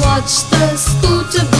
watch the scooter.